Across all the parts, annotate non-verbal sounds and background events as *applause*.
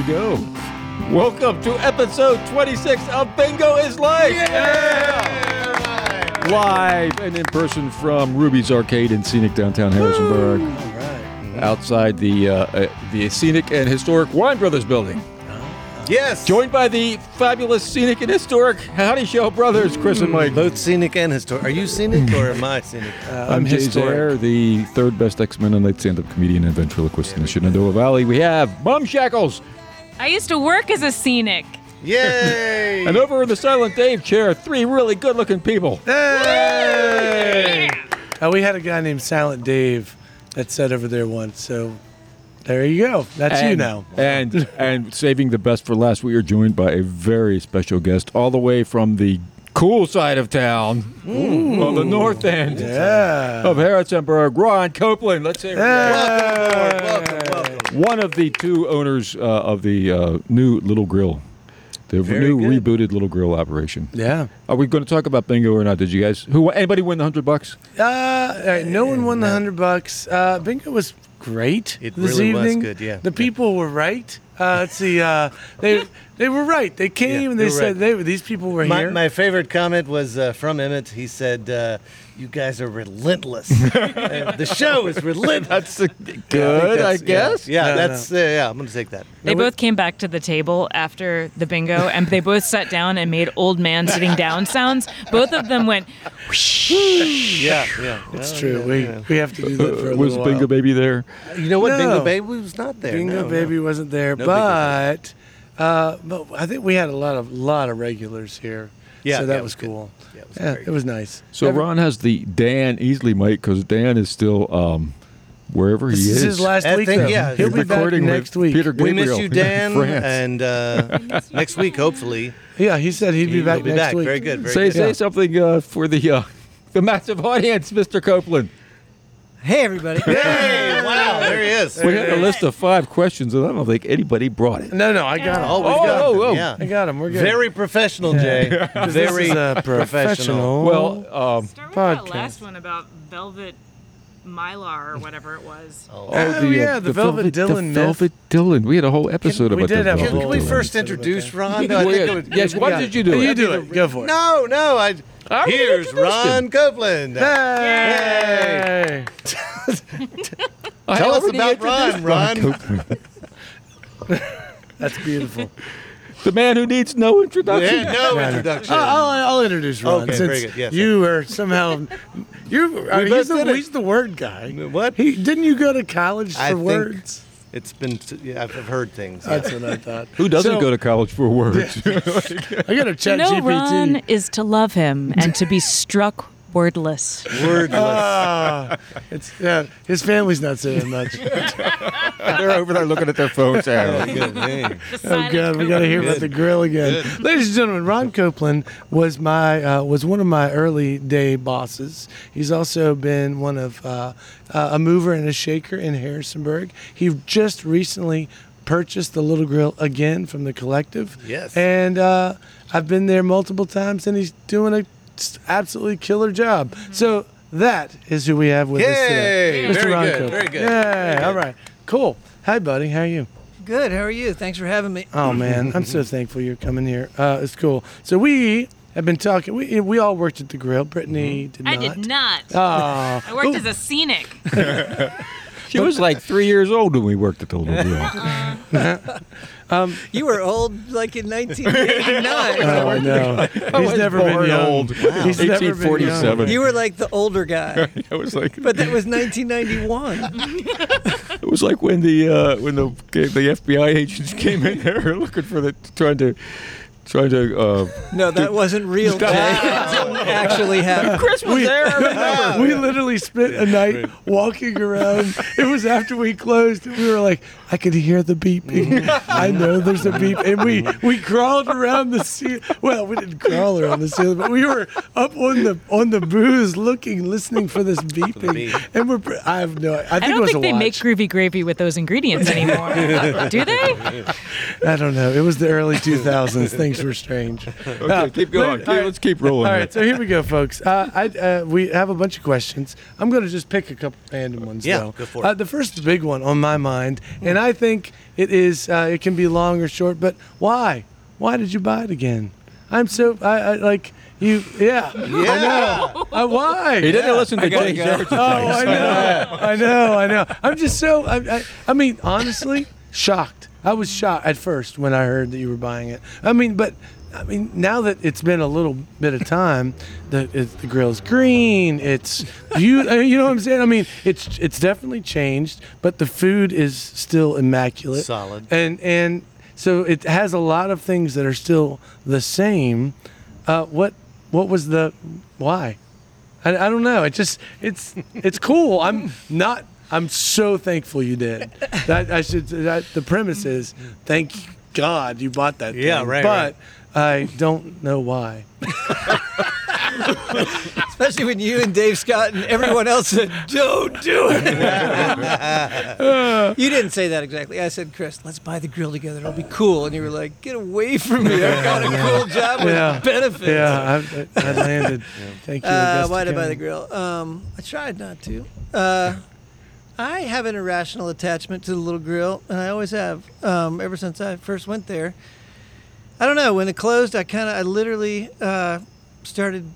we go. Welcome to episode 26 of Bingo is Life. Live and in person from Ruby's Arcade in scenic downtown Harrisonburg. Outside the uh, uh, the scenic and historic Wine Brothers building. Yes. Joined by the fabulous scenic and historic Howdyshell brothers, Chris and Mike. both scenic and historic. Are you scenic or am I scenic? *laughs* I'm Jay Zaire, the third best X-Men and late stand-up comedian and ventriloquist in the Shenandoah Valley. We have Mom Shackles. I used to work as a scenic. Yay! *laughs* And over in the Silent Dave chair, three really good-looking people. Hey! Uh, we had a guy named Silent Dave that sat over there once. So there you go. That's you now. And and saving the best for last, we are joined by a very special guest, all the way from the cool side of town, on the north end Yeah. of Harrisonburg, Ron Copeland. Let's say welcome, Lord. Welcome, welcome. One of the two owners uh, of the uh, new Little Grill, the Very new good. rebooted Little Grill operation. Yeah. Are we going to talk about bingo or not? Did you guys? Who? Anybody win the hundred bucks? Uh, all right, no one won the hundred bucks. Uh, bingo was great It this really was good, yeah. The people were right. Uh, let's see. Uh, they they were right. They came Yeah, and they they said right. they these people were My, here. my favorite comment was uh, from Emmett. He said, uh, "You guys are relentless. *laughs* Uh, the show is relentless." That's a, think good, I that's- guess. Yeah, yeah No, that's uh, yeah. I'm gonna take that. They both came back to the table after the bingo and they both sat down and made old man sitting down sounds. Both of them went, Whoosh, Yeah, yeah. it's true. yeah, we yeah. we have to do that for a Was Bingo while. Baby there? You know what? No. Bingo Baby was not there. Bingo no, Baby no. wasn't there, No but uh, but I think we had a lot of lot of regulars here. Yeah, so that it was, was cool. Yeah, it was Yeah, it was nice. So Every- Ron has the Dan Easley mic because Dan is still um, wherever This he is This is. his last I week. think, yeah, he'll be back recording with next week. Peter We miss you, Dan, France. and uh, *laughs* next week hopefully Yeah, he said he'd be he'll back be next back. week. Very good. Very say good. say something uh, for the uh, *laughs* the massive audience, Mr. Copeland. Hey, everybody. Hey! Wow! There he is. We had a list of five questions, and I don't think anybody brought it. No, no, I got him. Oh, we've Oh, got oh, them, oh. Yeah. I got him. We're good. Very professional, Jay. *laughs* This Very is *laughs* a professional. Well, um, Start with Podcast. that last one about velvet mylar or whatever it was. *laughs* oh, Oh, yeah, the Velvet Dylan the myth. Velvet Dylan. We had a whole episode we about did have Can, can we Dylan. first Episode introduce Ron? No, I Well, think yeah, it would- yes, why Yeah. did you do You it? do it. Go for it. No, no. I. I Here's Ron him. Copeland. Hey. I Tell us about Ron, introduced Ron. *laughs* That's beautiful. the man who needs no introduction. Yeah, no introduction. I'll, I'll, I'll introduce Ron. Okay, since very good. Yes, you are somehow you. Uh, both he's, the, did it. he's the word guy. What? He didn't you go to college for I think- words? It's been. Yeah, I've I've heard things. yeah. That's what I thought. *laughs* Who doesn't So, go to college for words? *laughs* I got a To chat know GPT. Ron is to love him and to be struck wordless. Wordless. Ah, it's yeah. His family's not saying much. *laughs* They're over there looking at their phones. Oh, Hey. good. Hey. Oh God, we got to hear about the grill again, ladies and gentlemen. Ron Copeland was my uh, was one of my early day bosses. He's also been one of uh, uh, a mover and a shaker in Harrisonburg. He just recently purchased the Little Grill again from the collective. Yes. and uh, I've been there multiple times, and he's doing a s- absolutely killer job. So. That is who we have with us today. Yay! Mr. Very Ron good, Copeland. very good, Yeah, very good. all right. Cool. Hi, buddy. How are you? Good. How are you? Thanks for having me. Oh man, I'm so thankful you're coming here. Uh, it's cool. So we have been talking. We we all worked at the grill. Brittany did I not. I did not. Oh, I worked as a scenic. *laughs* *laughs* She was like three years old when we worked at the Little *laughs* Grill. *laughs* You were old like in 1989. *laughs* oh no, he's never been young. old. He's never been young. You were like the older guy. It was like But that was 1991. it was like when the uh, when the the FBI agents came in there looking for the trying to trying to. Uh, No, that wasn't real. Jay. It *laughs* didn't actually *laughs* happen. Chris was there. I remember. we *laughs* literally spent a night walking around. It was after we closed, and we were like, I could hear the beeping. I know there's a beep, and we we crawled around the ceiling. Well, we didn't crawl around the ceiling, but we were up on the on the booze, looking, listening for this beeping. And we're I have no. I think I it don't was think a they watch. make groovy gravy with those ingredients anymore. Do they? I don't know. It was the early 2000s. Things things were strange. *laughs* Okay, keep going. Let's keep rolling. All right, here. so here we go, folks. Uh, I, uh, we have a bunch of questions. I'm going to just pick a couple random ones. Yeah, though. go for it. Uh, the first big one on my mind, and I think it is. Uh, it can be long or short, but why? Why did you buy it again? I'm so I, I like you. Yeah, *laughs* I know. Uh, why? He didn't listen to gotta James go. Everett's Oh, I know, I know, I know. I'm just so. I, I, I mean, honestly, shocked. I was shocked at first when I heard that you were buying it. I mean, but I mean, now that it's been a little bit of time, the it, the grill's green. It's you. *laughs* You know what I'm saying? I mean, it's it's definitely changed, but the food is still immaculate, Solid. and and so it has a lot of things that are still the same. Uh, what what was the why? I, I don't know. It just it's it's cool. I'm not. I'm so thankful you did. That I should. That the premise is thank God you bought that. Yeah, thing. right, But I don't know why. *laughs* Especially when you and Dave Scott and everyone else said, "Don't do it." *laughs* you didn't say that exactly. I said, "Chris, let's buy the grill together. It'll be cool." And you were like, "Get away from me! I've got a cool job with Yeah. benefits." Yeah, I, I landed. *laughs* Thank you. Uh, Augusta why did I buy the grill? Um, I tried not to. Uh, I have an irrational attachment to the little grill, and I always have um, ever since I first went there. I don't know. When it closed, I kind of, I literally uh, started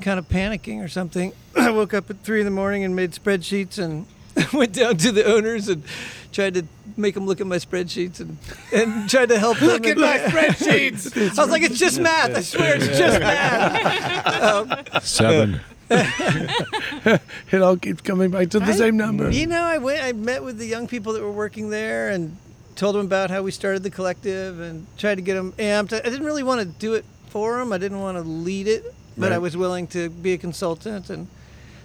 kind of panicking or something. *clears throat* I woke up at three in the morning and made spreadsheets and *laughs* went down to the owners and tried to make them look at my spreadsheets and, and tried to help them. Look at my spreadsheets. I was like, it's just math. I swear, it's just *laughs* math. Seven. *laughs* It all keeps coming back to the I- same number. You know, I went. I met with the young people that were working there and told them about how we started the collective and tried to get them amped. I I didn't really want to do it for them. I didn't want to lead it, but I was willing to be a consultant. And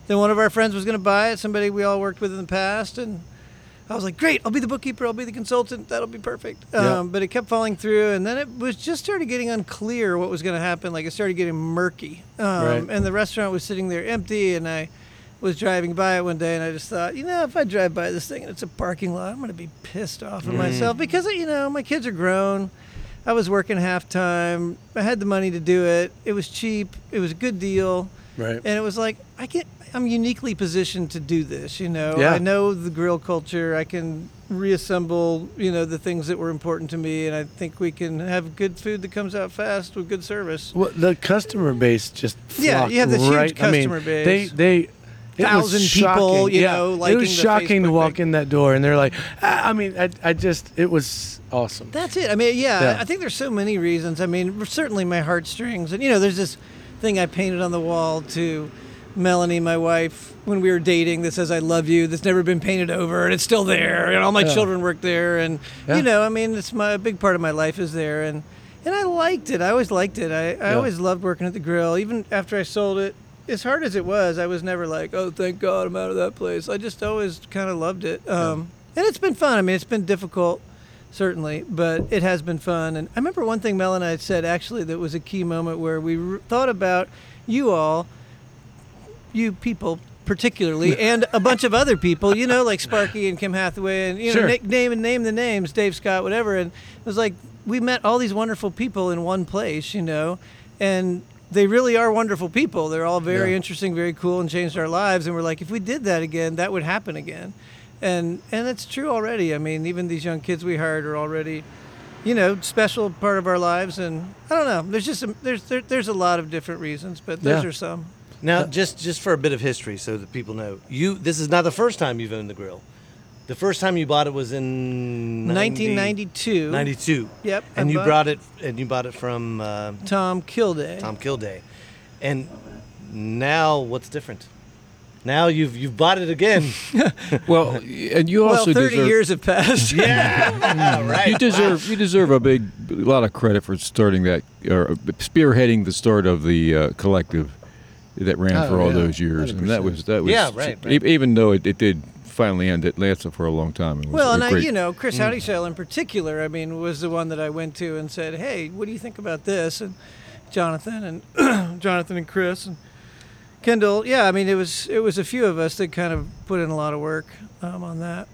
then one of our friends was going to buy it. Somebody we all worked with in the past, and I was like, "Great! I'll be the bookkeeper. I'll be the consultant. That'll be perfect." Yeah. Um, but it kept falling through, and then it was just started getting unclear what was going to happen. Like it started getting murky, um, Right. and the restaurant was sitting there empty, and I was driving by it one day and I just thought, you know, if I drive by this thing and it's a parking lot, I'm going to be pissed off at myself because, you know, my kids are grown. I was working half time. I had the money to do it. It was cheap. It was a good deal. Right. And it was like, I get, I'm uniquely positioned to do this, you know. Yeah. I know the grill culture. I can reassemble, you know, the things that were important to me. And I think we can have good food that comes out fast with good service. Well, the customer base just Yeah, you have this huge right. I mean, customer base. They they. It was Thousand people, you yeah, know, it was shocking to walk thing. in that door, and they're like, ah, I mean, I, I just, it was awesome. That's it. I mean, yeah, Yeah. I think there's so many reasons. I mean, certainly my heartstrings, and you know, there's this thing I painted on the wall to Melanie, my wife, when we were dating, that says "I love you." That's never been painted over, and it's still there. And all my Yeah. children work there, and Yeah. you know, I mean, it's my a big part of my life is there, and and I liked it. I always liked it. I, I Yeah. always loved working at the grill, even after I sold it. As hard as it was, I was never like, "Oh, thank God I'm out of that place." I just always kind of loved it, um, and it's been fun. I mean, it's been difficult certainly, but it has been fun. And I remember one thing Mel and I had said actually that was a key moment where we r- thought about you all, you people particularly, and a bunch of other people, you know, like Sparky and Kim Hathaway, and you know, Sure. na- name and name the names, Dave Scott, whatever. And it was like we met all these wonderful people in one place, you know, and they really are wonderful people. They're all very Yeah. interesting, very cool, and changed our lives. And we're like, if we did that again, that would happen again. And and it's true already. I mean, even these young kids we hired are already, you know, special part of our lives. And I don't know. There's just a, there's there, there's a lot of different reasons, but those Yeah. are some. Now, just just for a bit of history, so that people know, you this is not the first time you've owned the grill. The first time you bought it was in 1992. 92. Yep, And I you bought- brought it, and you bought it from uh, Tom Kilday. Tom Kilday. And now, what's different? Now you've you've bought it again. *laughs* *laughs* Well, and you also well, also 30 deserve, years have passed. *laughs* yeah, right. You deserve you deserve a big a lot of credit for starting that or spearheading the start of the uh, collective that ran Oh, for all yeah. those years, and that was that was Yeah, right, e- right. even though it, it did finally end, it lasted for a long time. Was Well, and I, you know, Chris Howdyshell in particular, I mean, was the one that I went to and said, "Hey, what do you think about this?" And Jonathan and *clears throat* Jonathan and Chris and Kendall. Yeah, I mean, it was it was a few of us that kind of put in a lot of work um, on that.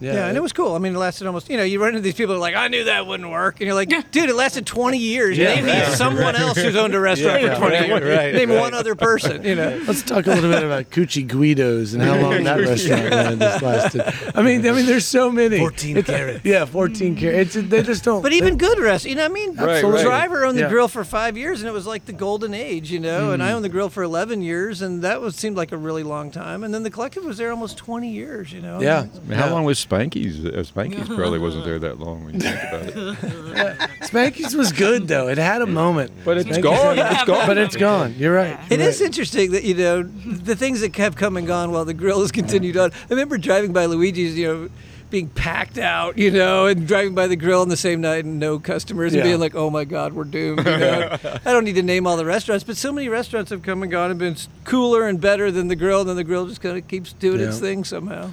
Yeah, and it was cool. I mean, it lasted almost. You know, you run into these people who are like, "I knew that wouldn't work," and you're like, "Dude, it lasted 20 years. Yeah, Name me right. someone else who's owned a restaurant Yeah, for 20 right, years. right, Name right. one other person." You know. Let's talk a little bit about Coochie Guidos and how long that restaurant ran lasted. I mean, I mean, there's so many. 14 It's- carats. Yeah, 14 carats. They just don't. But even good restaurants, you know, what I mean, Right, the right. driver owned the Yeah. grill for five years, and it was like the golden age, you know. And I hmm. owned the grill for 11 years, and that was seemed like a really long time. And then the collective was there almost 20 years, you know. yeah. I mean, how long was Spanky's? Uh, Spanky's probably wasn't there that long when you think about it. *laughs* Spanky's was good though. It had a moment. But it's Spanky's gone. had- It's gone. But it's gone. You're right. It You're is right. interesting that you know the things that kept come and gone while the grill has continued on. I remember driving by Luigi's, you know, being packed out, you know, and driving by the grill on the same night and no customers and Yeah. being like, "Oh my God, we're doomed." You know? I don't need to name all the restaurants, but so many restaurants have come and gone and been s- cooler and better than the grill, and then the grill just kind of keeps doing its Yeah. thing somehow.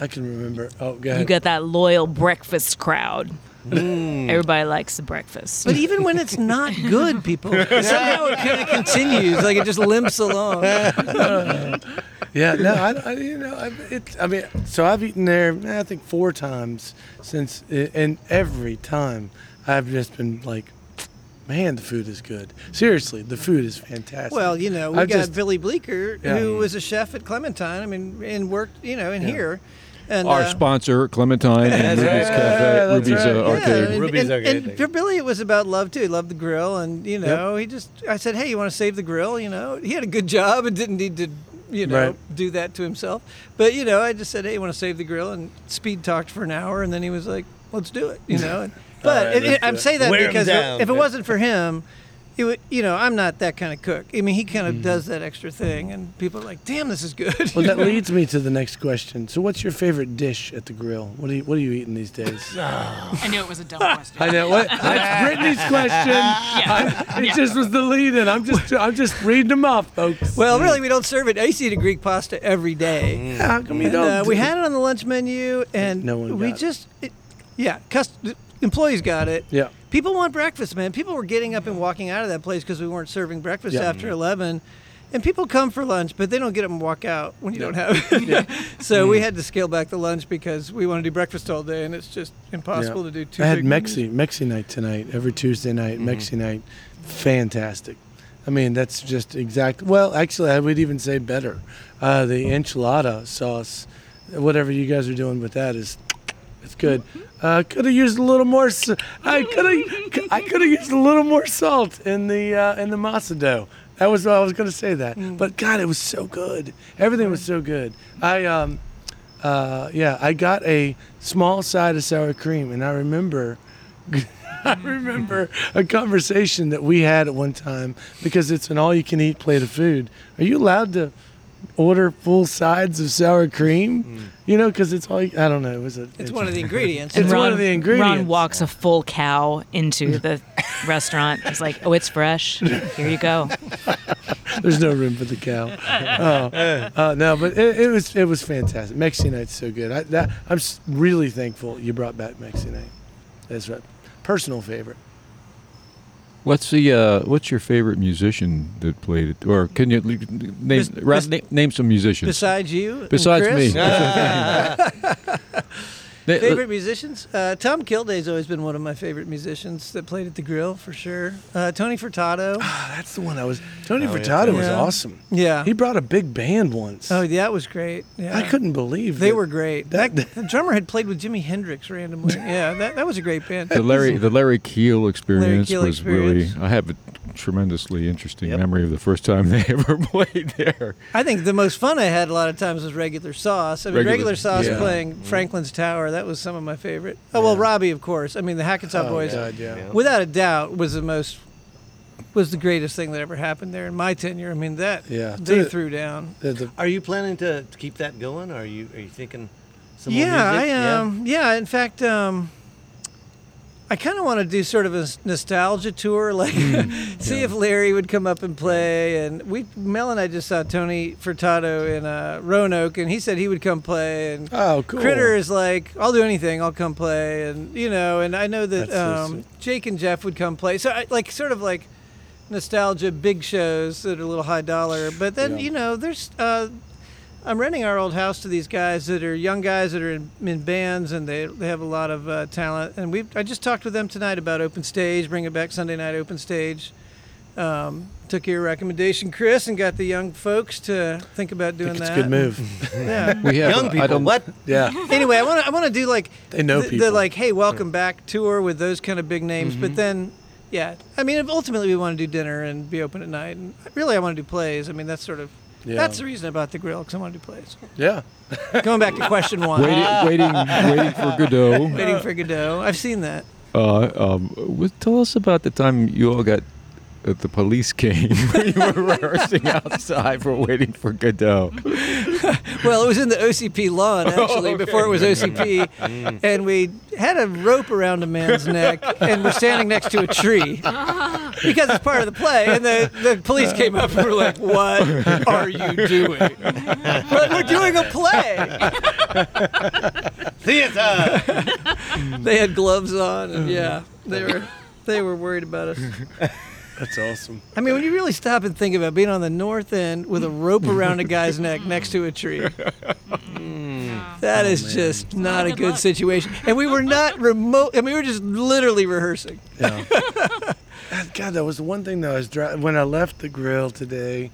I can remember. Oh, go You got that loyal breakfast crowd. Mm. Everybody likes the breakfast. But even when it's not good, people *laughs* somehow it kind of continues, like it just limps along. *laughs* Yeah, no, I, I you know, I, it, I mean, so I've eaten there, I think four times since, and every time I've just been like, man, the food is good. Seriously, the food is fantastic. Well, you know, we I've got just- Billy Bleeker, Yeah. who was a chef at Clementine. I mean, and worked, you know, in Yeah. here. And Our uh, sponsor, Clementine and Ruby's right. Cafe, Yeah, Ruby's right. uh, Yeah, yeah, Arcade. and, Ruby's and, Arcade. and for Billy, it was about love too. He loved the grill, and you know, he just. I said, "Hey, you want to save the grill?" You know, he had a good job and didn't need to, you know, Right. do that to himself. But you know, I just said, "Hey, you want to save the grill?" And speed talked for an hour, and then he was like, "Let's do it," you know. And, *laughs* but right, it, it, let's I'm saying that Wear 'em because down. if it wasn't for him. It would, you know, I'm not that kind of cook. I mean, he kind Mm-hmm. of does that extra thing, and people are like, "Damn, this is good." well, that *laughs* leads me to the next question. So, what's your favorite dish at the grill? What are you What are you eating these days? *sighs* I knew it was a dumb *laughs* question. I know what that's *laughs* Brittany's question. I, it just was the lead in. I'm just I'm just reading them off, folks. well, really, we don't serve it. I used to eat a Greek pasta every day. how come you And, don't? uh, we do- had it on the lunch menu, and No one we just, it, yeah, cust- employees got it. Yeah. People want breakfast, man. People were getting up and walking out of that place because we weren't serving breakfast Yeah. after eleven. And people come for lunch, but they don't get up and walk out when you don't have *laughs* it. *laughs* so Mm. we had to scale back the lunch because we want to do breakfast all day, and it's just impossible Yeah. to do two. I had. Mexi Mexi night tonight. Every Tuesday night, Mexi night, fantastic. I mean, that's just exact. Well, actually, I would even say better. Uh, the enchilada sauce, whatever you guys are doing with that is, it's good. Uh, could have used a little more. I could have. I could have used a little more salt in the uh, in the masa dough. That was I was going to say that. But God, it was so good. Everything was so good. I um, uh, yeah, I got a small side of sour cream, and I remember, *laughs* I remember a conversation that we had at one time because it's an all-you-can-eat plate of food. Are you allowed to order full sides of sour cream? You know, because it's all I don't know. It was a. It's one of the ingredients. *laughs* It's Ron, one of the ingredients. Ron walks a full cow into *laughs* the restaurant. He's like, "Oh, it's fresh. Here you go." *laughs* There's no room for the cow. Oh, uh, no, but it, it was it was fantastic. Mexi night's so good. I, that, I'm really thankful you brought back Mexi night. That's right. Personal favorite. What's the uh, What's your favorite musician that played it? Or can you name Bes- bes- name some musicians Besides you, besides me? *laughs* *laughs* They- Favorite musicians? Uh, Tom Kilday's always been one of my favorite musicians that played at the Grill for sure. Uh, Tony Furtado. Ah, that's the one I was. Tony Oh, Furtado Tony. was Yeah. awesome. Yeah. He brought a big band once. Oh, yeah, that was great. Yeah. I couldn't believe They that- were great. that- That, the *laughs* drummer had played with Jimi Hendrix randomly. *laughs* Yeah, that, that was a great band. the Larry the Larry Keel experience Keel was really. I have a tremendously interesting Yep. memory of the first time they *laughs* ever played there. I think the most fun I had a lot of times was regular sauce. I mean, Regular- regular, sauce yeah. playing Franklin's Tower. That was some of my favorite. Oh well, Robbie, of course. I mean, the Hackensaw Oh, Boys, God, yeah. Yeah. without a doubt, was the most was the greatest thing that ever happened there in my tenure. I mean, that Yeah. they The- threw down. The- the- Are you planning to, to keep that going? Or are you are you thinking some more yeah, music? I um, yeah. In fact, um, I kind of want to do sort of a nostalgia tour, like *laughs* see if Larry would come up and play. And we, Mel and I just saw Tony Furtado in uh, Roanoke, and he said he would come play. And oh, cool. Critter is like, I'll do anything, I'll come play, and you know, and I know that That's so um. Jake and Jeff would come play. So I like sort of like nostalgia, big shows that are a little high dollar. But then Yeah. you know, there's uh, I'm renting our old house to these guys that are young guys that are in, in bands and they, they have a lot of uh, talent. And we I just talked with them tonight about open stage, bring it back Sunday night open stage. Um, took your recommendation, Chris, and got the young folks to think about doing that. It's a good move. *laughs* Yeah. *laughs* We have Young I people, don't- what? Yeah. *laughs* anyway, I want to I want to do like They know the, people. the like hey welcome back tour with those kind of big names, Mm-hmm. but then yeah, I mean ultimately we want to do dinner and be open at night, and really I want to do plays. I mean that's sort of Yeah. that's the reason about the grill because I wanted to do plays. Yeah. *laughs* Going back to question one, waiting, waiting, waiting for Godot. *laughs* waiting for Godot. I've seen that. Uh, um, w- tell us about the time you all got uh, the police came when *laughs* you were rehearsing outside for waiting for Godot. *laughs* Well, it was in the OCP lawn *laughs* oh, actually before it was OCP, mm. and we had a rope around a man's neck, and we're standing next to a tree because it's part of the play. And the, the police came up and were like, "What are you doing?" We're "We're doing a play." *laughs* Theater. They had gloves on, and yeah, they were they were worried about us. That's awesome. I mean, when you really stop and think about being on the north end with a rope around a guy's neck next to a tree, *laughs* hmm. that oh, is just not a Good good luck. situation. And we were not *laughs* remote. I mean, we were just literally rehearsing. Yeah. *laughs* God, that was the one thing that I was driving when I left the grill today,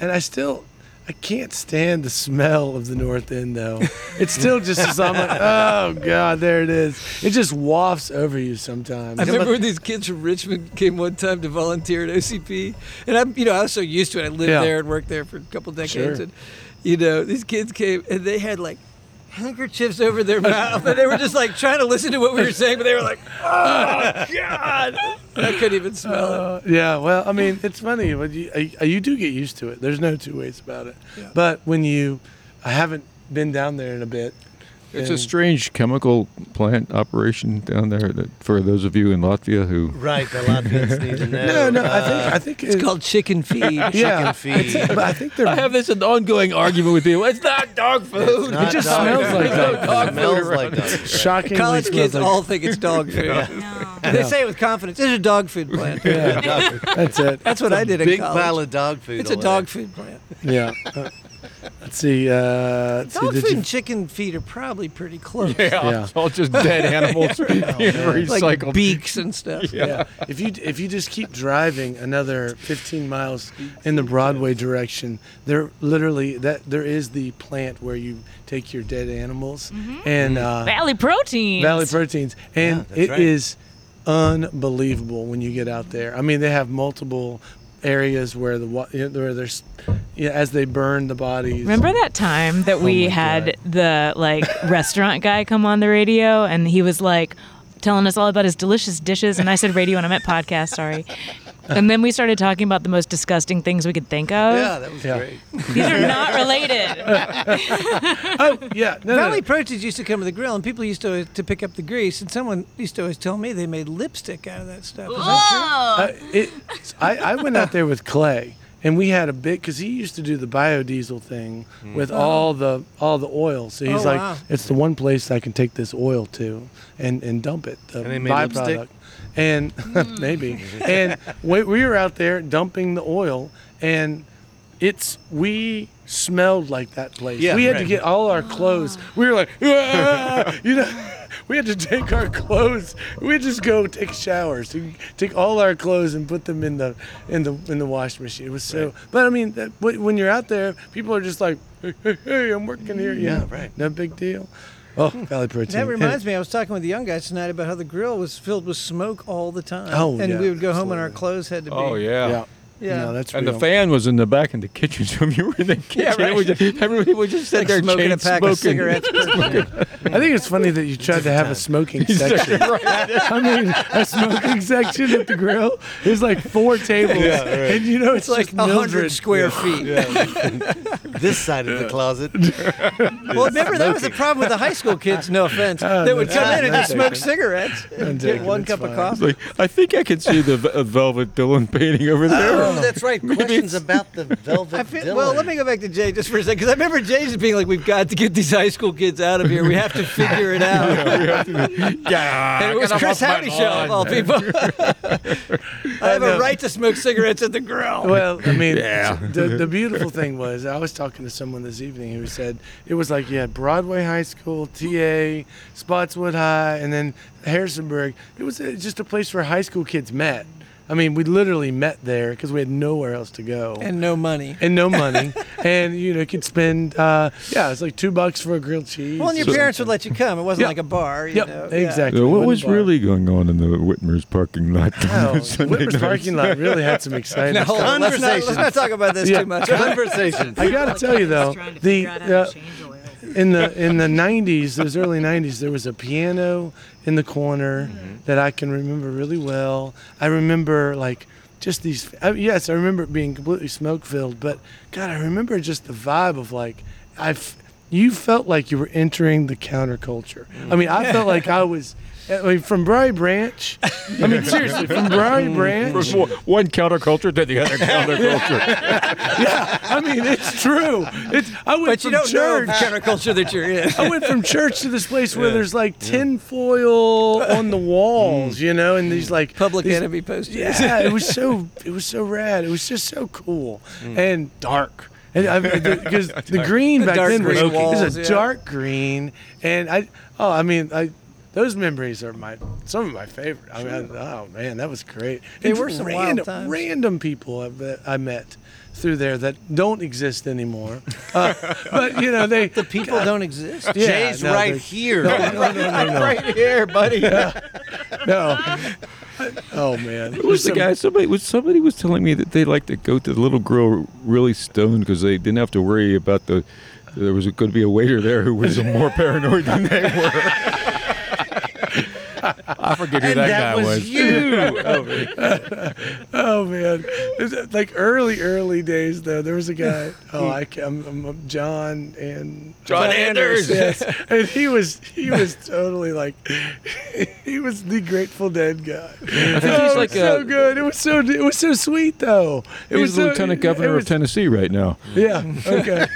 and I still. I can't stand the smell of the North End though. It's still just as I'm like, oh god, there it is. It just wafts over you sometimes. I remember when these kids from Richmond came one time to volunteer at OCP, and I'm, you know, I was so used to it. I lived Yeah. there and worked there for a couple decades, Sure. and you know, these kids came and they had like handkerchiefs over their mouth, and they were just like trying to listen to what we were saying, but they were like, oh god, I couldn't even smell it. Uh, yeah, well, I mean, it's funny, but you, uh, you do get used to it. There's no two ways about it. Yeah. But when you, I haven't been down there in a bit. It's a strange chemical plant operation down there. That for those of you in Latvia who right, the Latvians *laughs* need to know. No, no, I think I think It's called chicken feed. *laughs* yeah, chicken feed. I think they're. I have this an ongoing argument with you. It's not dog food. Not just dog smells food. like It dog food. smells like dog food. shockingly College kids like- all think it's dog food. No. *laughs* They say it with confidence. It's a dog food plant. Yeah, Dog food. that's it. That's what I did in Big college. pile of dog food. it's a dog there. food plant. Yeah. Let's see. Uh, let's. Dog Did food you, and chicken feed are probably pretty close. Yeah, Yeah. it's all just dead *laughs* animals being *laughs* recycled. Like beaks and stuff. *laughs* yeah. If you if you just keep driving another 15 miles in the Broadway direction, there literally that there is the plant where you take your dead animals and uh, Valley Protein. Valley Proteins, and Yeah, it right. is unbelievable when you get out there. I mean, they have multiple areas where the wa- you know, where there's yeah, as they burn the bodies. Remember that time that oh we Oh had the like *laughs* restaurant guy come on the radio and he was like telling us all about his delicious dishes and I said radio and I meant podcast, sorry. *laughs* And then we started talking about the most disgusting things we could think of. Yeah, that was Yeah. great. *laughs* These are not related. *laughs* Oh yeah, no, no, Valley no. Proteins used to come to the grill, and people used to to pick up the grease. And someone used to always tell me they made lipstick out of that stuff. Is that Uh, it, I, I went out there with Clay, and we had a big because he used to do the biodiesel thing with all the all the oil. So he's Oh, like, wow. it's the one place I can take this oil to and and dump it. The And they made byproduct. lipstick? And *laughs* maybe, and we, we were out there dumping the oil, and it's we smelled like that place. Yeah, we had to right. get all our clothes. We were like, "Ah," *laughs* you know. *laughs* We had to take our clothes. We'd just go take showers, to take all our clothes and put them in the in the in the wash machine. It was so. But I mean, that, when when you're out there, people are just like, "Hey, hey, hey I'm working here." Yeah, Yeah, right. No big deal. Oh, Valley Protein. That reminds me, I was talking with the young guys tonight about how the grill was filled with smoke all the time. Oh, and yeah, we would go home and our clothes had to be. Oh yeah. Yeah. Yeah. No, that's And real. the fan was in the back in the kitchen, so *laughs* if you were in the kitchen, right. it was just, everybody would just sit Like there smoking a pack smoking. of cigarettes. *laughs* I think it's funny that you tried to have a smoking section. *laughs* I mean, a smoking section at the grill. There's like four tables, and you know it's, it's like just a hundred Mildred. square feet. This side of the closet. Well, remember that was the problem with the high school kids. No offense, Oh, that would that's come in and just smoke cigarettes and get one cup of coffee. I think I can see the uh, Velvet Dylan painting over there. Oh, that's right. *laughs* Questions about the velvet. *laughs* I feel, Dylan. well, let me go back to Jay just for a second because I remember Jay just being like, "We've got to get these high school kids out of here. We have to *laughs* figure it out. yeah, And it was Chris Howdyshell of all people. I have a right to smoke cigarettes at the grill. Well, I mean, Yeah. the, the beautiful thing was, I was talking to someone this evening who said it was like you had Broadway High School, TA, Spotswood High, and then Harrisonburg. It was uh, just a place where high school kids met. I mean, we literally met there because we had nowhere else to go. and no money. and no money, *laughs* and you know, you could spend, uh, yeah, it's like two bucks for a grilled cheese. Well, and your or parents would let you come. It wasn't Yep. like a bar. You Yep, know? Yeah. exactly. So what Wasn't was a bar. really going on in the Whitmer's parking lot? Oh, *laughs* Whitmer's night? parking lot really had some exciting Now, hold on. Let's not, let's not talk about this Yeah. too much. Conversations. *laughs* I got to tell you though, the uh, in the in the 90s, those early 90s, there was a piano in the corner mm-hmm. that I can remember really well. I remember like just these. I, yes, I remember it being completely smoke filled, but God, I remember just the vibe of like I've. You felt like you were entering the counterculture. I mean, I felt like I was. I mean, from Briery Branch. I mean, seriously, from Briery mm-hmm. Branch. From one- one counterculture to the other counterculture. *laughs* Yeah, I mean, it's true. It's. I went But you from don't church. know the counterculture that you're in. I went from church to this place where there's like tinfoil on the walls, you know, and these like Public these- enemy posters. Yeah, it was so it was so rad. It was just so cool mm. and dark. And *laughs* because the green The back then was, green was walls, a yeah. dark green, and I oh I mean I. Those memories are my some of my favorite. I mean, I, oh man, that was great. They And were some wild random, times. random people I I met through there that don't exist anymore. Uh, *laughs* but you know they The people don't exist. Yeah, Jay's no, right here. No, no, *laughs* no, no, no. right here, buddy. *laughs* no. Oh man, Who was the Some- guy? Somebody was somebody was telling me that they like to go to the little grill really stoned because they didn't have to worry about the. There was going to be a waiter there who was more paranoid than they were. I forget who and that, that guy was, was. you. *laughs* Oh, oh man, Is like early, early days though. There was a guy. *laughs* Oh, I I'm, I'm John and John Anders. Yes, *laughs* and he was he was totally like he was the Grateful Dead guy. I think he's oh, like so a- good. It was so it was so sweet though. It He's was the so- lieutenant governor was- of Tennessee right now. Yeah. Okay.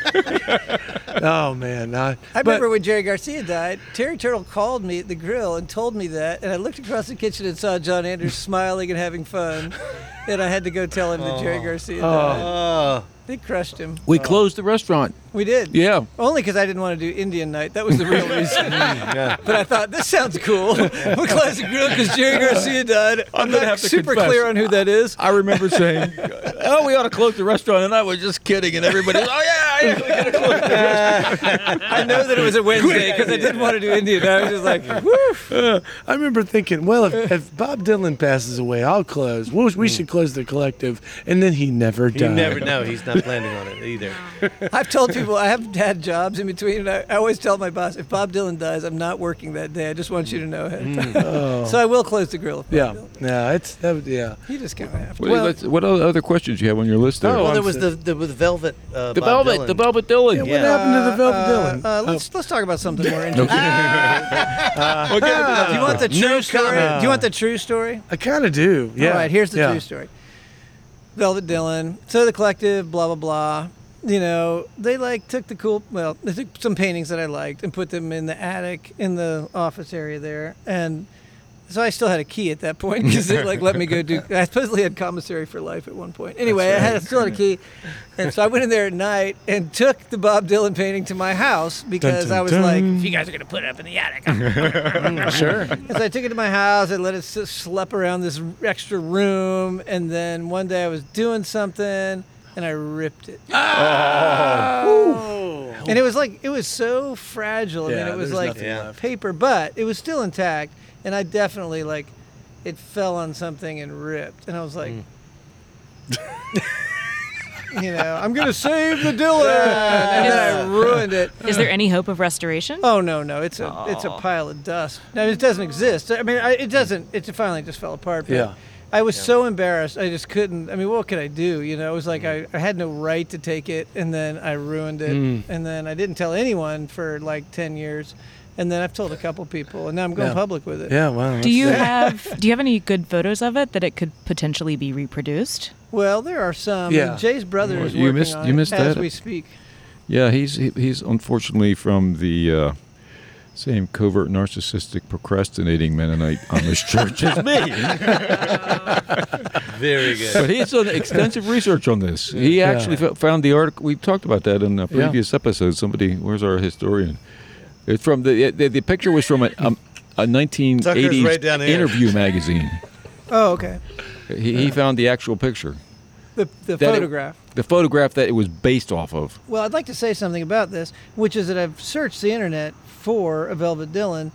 Oh man, I, I but- remember when Jerry Garcia died, Terry Turtle called me at the grill and told me that, and I looked across the kitchen and saw John Anders *laughs* smiling and having fun, and I had to go tell him that Jerry oh. Garcia oh. died. Oh, They crushed him. We closed the restaurant. We did. Yeah. Only because I didn't want to do Indian night. That was the real *laughs* reason. Mm, but I thought this sounds cool. *laughs* We'll close the grill because Jerry Garcia died. I'm, gonna not have to super confess. clear on who that is. I remember saying, "Oh, we ought to close the restaurant," and I was just kidding, and everybody, was, "Oh yeah, yeah, we gotta close the restaurant." I know that it was a Wednesday because I didn't want to do Indian. I was just like, *laughs* woo. Uh, I remember thinking, well, if, if Bob Dylan passes away, I'll close. We'll, we should close the collective, and then he never you died. never know. He's not planning on it either. *laughs* I've told people I have had jobs in between, and I, I always tell my boss, if Bob Dylan dies, I'm not working that day. I just want you to know ahead of time. So I will close the grill. If Bob Yeah, Dylan- yeah, it's that, yeah. You just kind of have to. What, let's- what other questions you have on your list there? Oh, well, there was so- the, the Velvet. Uh, the Bob Velvet, Dylan. The Velvet Dylan. Yeah, what Yeah. happened to the Velvet Uh, Dylan? Uh, let's let's talk about something more interesting. *laughs* Okay. Do you want the true No story? comment. Do you want the true story? I kind of do. Yeah. All right, here's the yeah. true story. Velvet Dylan. So the collective, blah blah blah. You know, they like took the cool. Well, they took some paintings that I liked and put them in the attic in the office area there, and so I still had a key at that point because they like let me go do. I supposedly had commissary for life at one point. Anyway, I had I still had a key, and so I went in there at night and took the Bob Dylan painting to my house because dun, I was dun. like, if you guys are gonna put it up in the attic, *laughs* Sure. and so I took it to my house and let it s- slep around this extra room. And then one day I was doing something and I ripped it. Oh. oh. And it was like, it was so fragile. I Yeah, mean, it was there's like Yeah. paper, but it was still intact. And I definitely, like, it fell on something and ripped. And I was like, you know, I'm going to save the *laughs* Dylan. And then I ruined it. Is there any hope of restoration? Oh no, no, it's a it's a pile of dust. No, it doesn't exist. I mean, I, it doesn't. It finally just fell apart. But Yeah. I was so embarrassed. I just couldn't. I mean, what could I do? You know, it was like I, I had no right to take it, and then I ruined it, Mm. and then I didn't tell anyone for like ten years, and then I've told a couple people, and now I'm going Yeah. public with it. Yeah. Wow. Do you have Do you have any good photos of it that it could potentially be reproduced? Well, there are some. Yeah. and Jay's brother Well, is you working missed- on you it missed as we speak. Yeah, he's he, he's unfortunately from the uh, same covert narcissistic procrastinating Mennonite Amish *laughs* church as me. *laughs* Very good. But he's done extensive research on this. He actually fo- found the article. We talked about that in a previous episode. Somebody, where's our historian? It's from the the, the picture was from a, um, a Tucker's 1980s right interview magazine. *laughs* Oh, okay. He, he found the actual picture, The the That it- photograph. the photograph that it was based off of. Well, I'd like to say something about this, which is that I've searched the internet for a Velvet Dylan,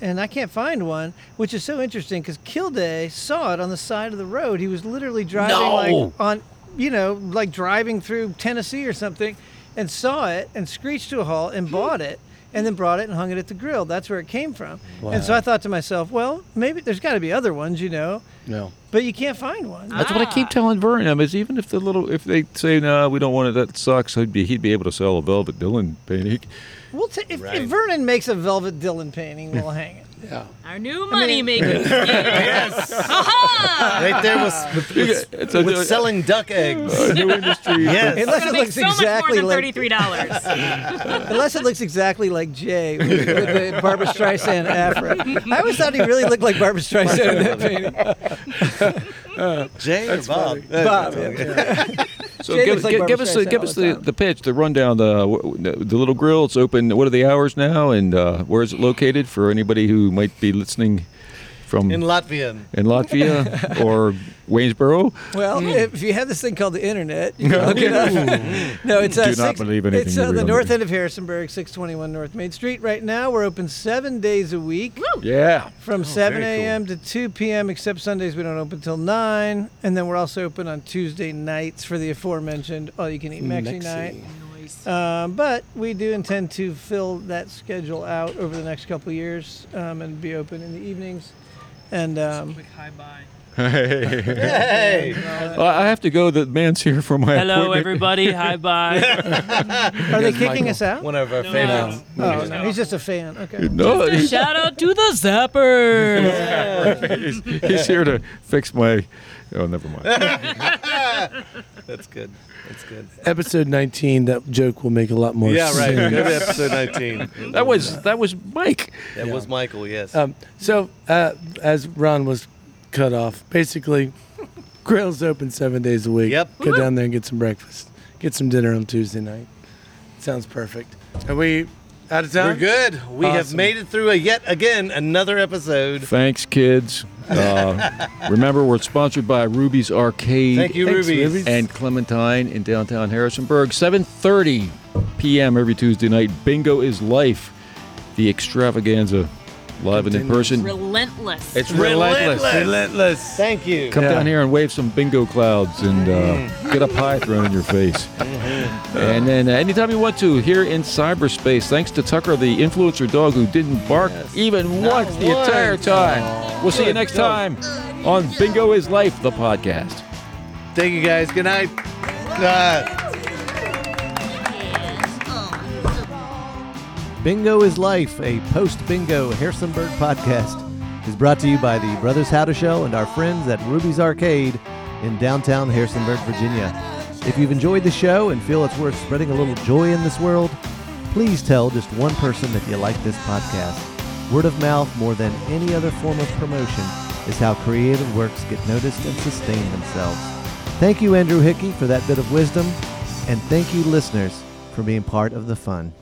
and I can't find one, which is so interesting because Kilday saw it on the side of the road. He was literally driving No! like on, you know, like driving through Tennessee or something, and saw it and screeched to a halt and bought it. And then brought it and hung it at the grill. That's where it came from. And so I thought to myself, well, maybe there's got to be other ones, you know, No. but you can't find one. That's what I keep ah. telling Vernon. Is even if the little if they say no, we don't want it, that sucks. He'd be he'd be able to sell a Velvet Dylan painting. We'll ta- if, Right. if Vernon makes a Velvet Dylan painting, we'll hang it. Yeah. Our new money making. *laughs* yes. Right there was with, with, It's a- with selling duck eggs. a new industry. *laughs* Yes. Unless it looks so much more exactly than like thirty-three dollars. *laughs* Unless it looks exactly like Jay with, with the Barbra Streisand afro. I always thought he really looked like Barbra Streisand in that painting. Jay or Bob? Bob, yeah. So Jay give, like give, give us the, give us the the, the pitch, the rundown. The the little grill. It's open. What are the hours now, and uh, where is it located for anybody who might be listening from In Latvian. in Latvia *laughs* or Waynesboro? Well, if you have this thing called the internet, you *laughs* can look it up. no, it's uh, Do not six, believe anything It's you uh, read the north end of Harrisonburg, 621 North Main Street. Right now, we're open seven days a week. Yeah. From 7 very cool. a.m. to 2 p.m., except Sundays we don't open till 9. And then we're also open on Tuesday nights for the aforementioned all you can eat Mexi night. Um, but we do intend to fill that schedule out over the next couple of years um, and be open in the evenings. And um, *laughs* Hey. Well, I have to go. The man's here for my Hello, appointment. everybody. Hi, bye. *laughs* are they kicking Michael. us out? One of our favorites. Oh, no, he's just a fan. Okay. No, he's, Shout out to the Zappers. *laughs* he's, he's here to fix my. Oh, never mind. *laughs* That's good. That's good. Episode 19, that joke will make a lot more sense. Yeah, right. sense. Go to episode 19. *laughs* That was that was Mike. That was Michael, yes. Um, so, uh, as Ron was cut off, basically, grill's open seven days a week. Yep. Go down there and get some breakfast. Get some dinner on Tuesday night. Sounds perfect. Are we out of time? We're good. We have made it through a yet again another episode. Thanks, kids. Uh, *laughs* remember, we're sponsored by Ruby's Arcade Thank you, Thanks, Ruby. Ruby. and Clementine in downtown Harrisonburg. 7:30 p.m. every Tuesday night. Bingo is life. The extravaganza, live and in person. Relentless. It's relentless. Relentless. Thank you. Come Yeah. down here and wave some bingo clouds and Mm-hmm. uh, get a pie thrown in your face. And then uh, anytime you want to, here in cyberspace, thanks to Tucker, the influencer dog who didn't bark even Not once the once. entire time. we'll see you next dog. time on Bingo is Life, the podcast. Thank you, guys. Good night. Uh, Bingo is Life, a post bingo Harrisonburg podcast, is brought to you by the Brothers Howdyshell and our friends at Ruby's Arcade in downtown Harrisonburg, Virginia. If you've enjoyed the show and feel it's worth spreading a little joy in this world, please tell just one person that you like this podcast. Word of mouth, more than any other form of promotion, is how creative works get noticed and sustain themselves. Thank you, Andrew Hickey, for that bit of wisdom, and thank you, listeners, for being part of the fun.